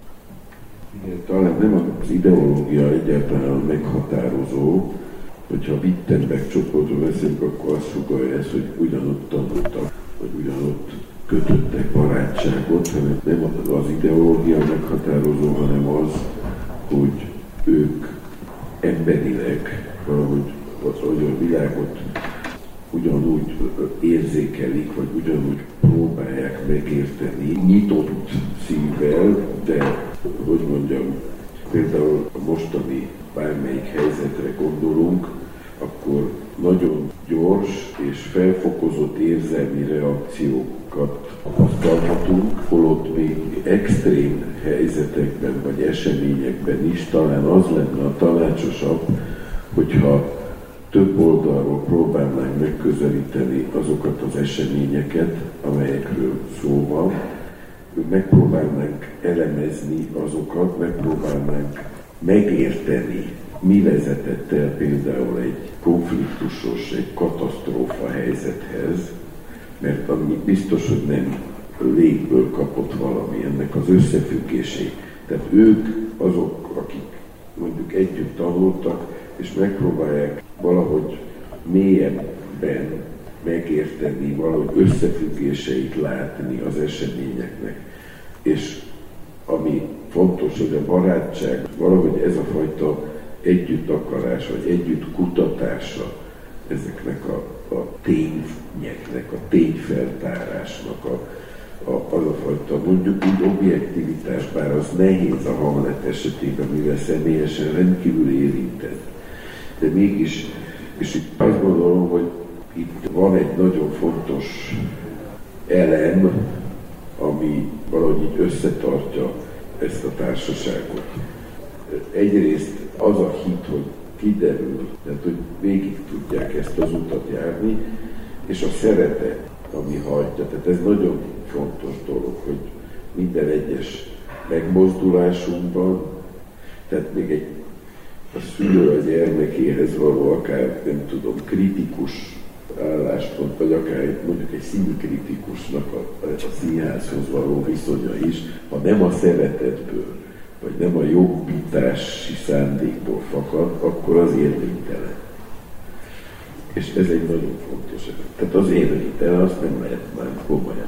Speaker 7: Talán nem az ideológia egyáltalán meghatározó, hogyha Wittenberg csoportról beszélünk, akkor azt sugalja ezt, hogy ugyanott tanultak, vagy ugyanott kötöttek barátságot, hanem nem az ideológia meghatározó, hanem az, hogy ők emberileg valahogy az, hogy a világot ugyanúgy érzékelik, vagy ugyanúgy próbálják megérteni, nyitott szívvel, de hogy mondjam, például a mostani bármelyik helyzetre gondolunk, akkor nagyon gyors és felfokozott érzelmi reakciókat tapasztalhatunk, holott még extrém helyzetekben vagy eseményekben is talán az lenne a tanácsosabb, hogyha több oldalról próbálnánk megközelíteni azokat az eseményeket, amelyekről szó van, megpróbálnánk elemezni azokat, megpróbálnánk megérteni, mi vezetett el például egy konfliktusos, egy katasztrófa helyzethez, mert ami biztos, hogy nem légből kapott valami ennek az összefüggésé. Tehát ők azok, akik mondjuk együtt tanultak, és megpróbálják valahogy mélyebben megérteni, valahogy összefüggéseit látni az eseményeknek. És ami hogy a barátság, valahogy ez a fajta együtt akarás, vagy együtt kutatása ezeknek a, a tényeknek, a tényfeltárásnak, a, a, az a fajta mondjuk úgy objektivitás, bár az nehéz a Hamlet esetében, mivel személyesen rendkívül érintett. De mégis, és itt azt gondolom, hogy itt van egy nagyon fontos elem, ami valahogy így összetartja ezt a társaságot. Egyrészt az a hit, hogy kiderül, tehát hogy végig tudják ezt az utat járni, és a szeretet, ami hagyja. Tehát ez nagyon fontos dolog, hogy minden egyes megmozdulásunkban, tehát még egy a szülő a gyermekéhez való akár, nem tudom, kritikus álláspont, vagy akár mondjuk egy színkritikusnak a, a színházhoz való viszonya is, ha nem a szeretetből, vagy nem a jobbítási szándékból fakad, akkor az érvénytelen. És ez egy nagyon fontos. Tehát az érvénytelen, azt nem lehet már komolyan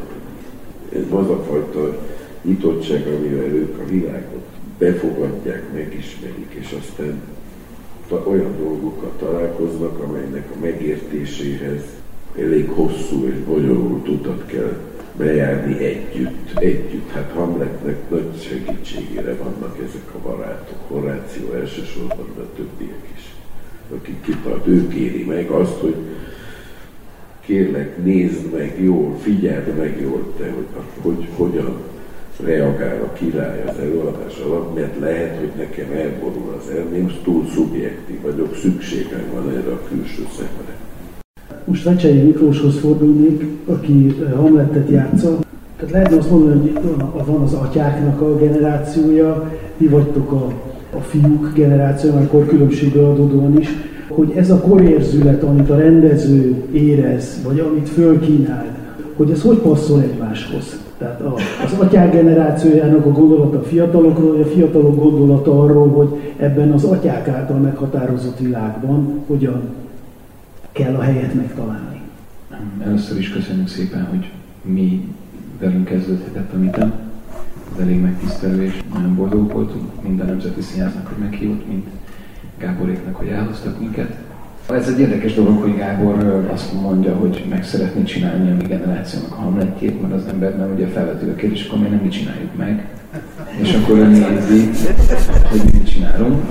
Speaker 7: Ez az a fajta nyitottság, amivel ők a világot befogadják, megismerik, és aztán olyan dolgokat találkoznak, amelynek a megértéséhez elég hosszú és bonyolult utat kell bejárni együtt, együtt. Hát Hamletnek nagy segítségére vannak ezek a barátok, Horáció elsősorban, de többiek is, akik kitart, ő kéri meg azt, hogy kérlek, nézd meg jól, figyeld meg jól te, hogy, hogy hogyan reagál a király az előadás alatt, mert lehet, hogy nekem elborul az elmém, túl szubjektív vagyok, szükségem van erre a külső szemre.
Speaker 6: Most Vecsei Miklóshoz fordulnék, aki eh, Hamletet játsza. Tehát lehetne azt mondani, hogy van az atyáknak a generációja, mi vagytok a, a fiúk generációja, akkor különbségből adódóan is, hogy ez a korérzület, amit a rendező érez, vagy amit fölkínál, hogy ez hogy passzol egymáshoz. Tehát a, az atyák generációjának a gondolata a fiatalokról, a fiatalok gondolata arról, hogy ebben az atyák által meghatározott világban hogyan kell a helyet megtalálni.
Speaker 8: Először is köszönjük szépen, hogy mi velünk kezdődhetett a mitem. Ez elég megtisztelő és nagyon boldog voltunk minden nemzeti színháznak, hogy meghívott, mint Gáboréknak, hogy elhoztak minket. Ez egy érdekes dolog, hogy Gábor azt mondja, hogy meg szeretné csinálni a mi generációnak a hamletjét, mert az ember nem ugye felvető a kérdés, akkor mi nem mi csináljuk meg. És akkor ő nézi, hogy mit csinálunk.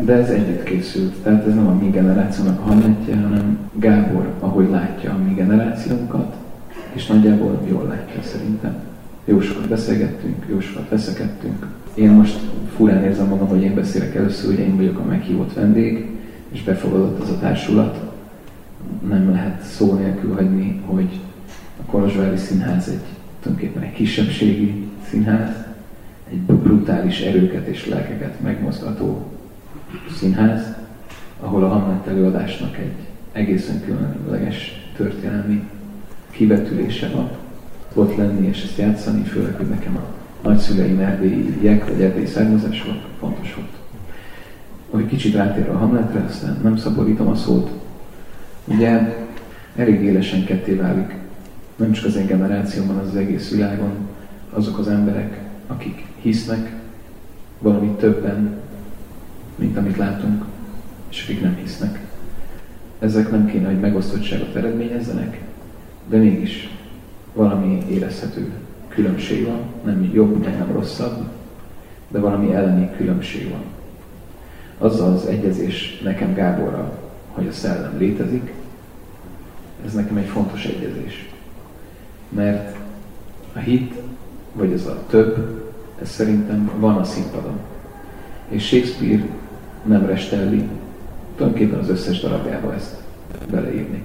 Speaker 8: De ez együtt készült, tehát ez nem a mi generációnak a hamletje, hanem Gábor, ahogy látja a mi generációnkat, és nagyjából jól látja szerintem. Jó sokat beszélgettünk, jó sokat veszekedtünk. Én most furán érzem magam, hogy én beszélek először, hogy én vagyok a meghívott vendég, és befogadott az a társulat. Nem lehet szó nélkül hagyni, hogy a Kolozsvári Színház egy tulajdonképpen egy kisebbségi színház, egy brutális erőket és lelkeket megmozgató színház, ahol a Hamlet előadásnak egy egészen különleges történelmi kivetülése van. Ott lenni és ezt játszani, főleg, hogy nekem a nagyszüleim erdélyiek, vagy erdélyi származások fontos volt hogy kicsit rátér a Hamletre, aztán nem szabadítom a szót. Ugye elég élesen ketté válik nem csak az én generációban, az, az egész világon azok az emberek, akik hisznek valami többen, mint amit látunk, és akik nem hisznek. Ezek nem kéne, hogy megosztottságot eredményezzenek, de mégis valami érezhető különbség van, nem jobb, nem rosszabb, de valami elleni különbség van. Azzal az egyezés nekem Gáborra, hogy a szellem létezik, ez nekem egy fontos egyezés. Mert a hit, vagy az a több, ez szerintem van a színpadon. És Shakespeare nem restelli tulajdonképpen az összes darabjába ezt beleírni.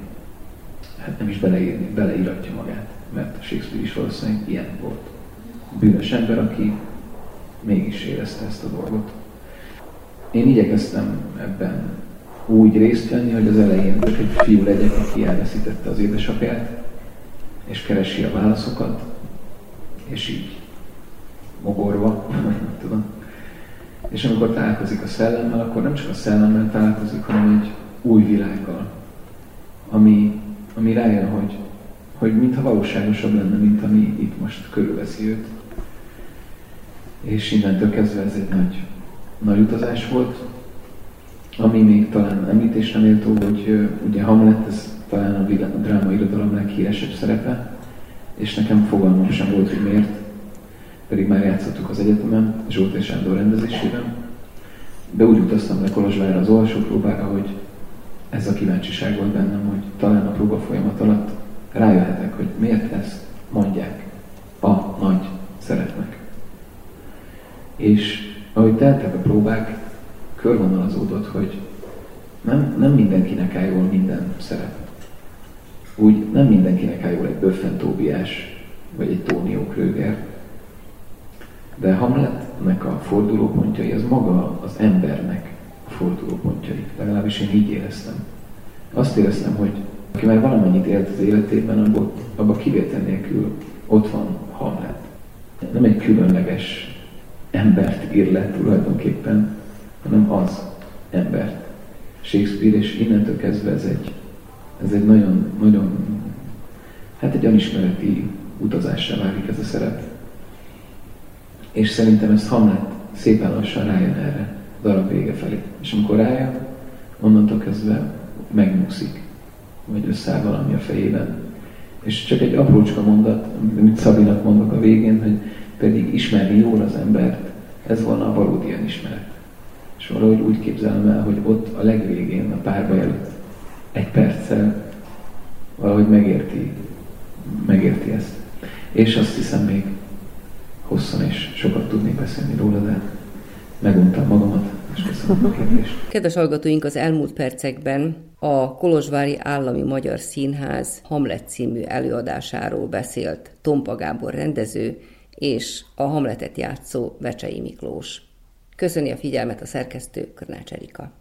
Speaker 8: Hát nem is beleírni, beleíratja magát, mert Shakespeare is valószínűleg ilyen volt. Bűnös ember, aki mégis érezte ezt a dolgot. Én igyekeztem ebben úgy részt venni, hogy az elején csak egy fiú legyek, aki elveszítette az édesapját, és keresi a válaszokat, és így mogorva, nem tudom. És amikor találkozik a szellemmel, akkor nem csak a szellemmel találkozik, hanem egy új világgal, ami, ami rájön, hogy, hogy mintha valóságosabb lenne, mint ami itt most körülveszi őt. És innentől kezdve ez egy nagy, nagy utazás volt, ami még talán említésre méltó, hogy ugye Hamlet, ez talán a, a dráma irodalom leghíresebb szerepe, és nekem fogalmam sem volt, hogy miért, pedig már játszottuk az egyetemen, Zsolt és Sándor rendezésében, de úgy utaztam le Kolozsvárra az próbára, hogy ez a kíváncsiság volt bennem, hogy talán a próba folyamat alatt rájöhetek, hogy miért ezt mondják a nagy szeretnek. És ahogy teltek a próbák, körvonalazódott, hogy nem, nem mindenkinek áll jól minden szerep. Úgy nem mindenkinek áll jól egy Böffen Tóbiás, vagy egy Tónió Kröger. De Hamletnek a fordulópontjai, az maga az embernek a fordulópontjai. Legalábbis én így éreztem. Azt éreztem, hogy aki már valamennyit élt az életében, abban, abban kivétel nélkül ott van Hamlet. Nem egy különleges embert ír le tulajdonképpen, hanem az embert. Shakespeare, és innentől kezdve ez egy, ez egy nagyon, nagyon, hát egy önismereti utazássá válik ez a szerep. És szerintem ezt Hamlet szépen lassan rájön erre darab vége felé. És amikor rájön, onnantól kezdve megnyugszik, vagy összeáll valami a fejében. És csak egy aprócska mondat, amit Szabinak mondok a végén, hogy pedig ismerni jól az embert, ez volna a valódi ismeret. És valahogy úgy képzelem el, hogy ott a legvégén, a párba előtt egy perccel valahogy megérti, megérti ezt. És azt hiszem még hosszan és sokat tudnék beszélni róla, de meguntam magamat, és köszönöm a kérdést. [LAUGHS]
Speaker 1: Kedves hallgatóink, az elmúlt percekben a Kolozsvári Állami Magyar Színház Hamlet című előadásáról beszélt Tompa Gábor rendező és a Hamletet játszó Vecsei Miklós. Köszöni a figyelmet a szerkesztő Körnács Erika.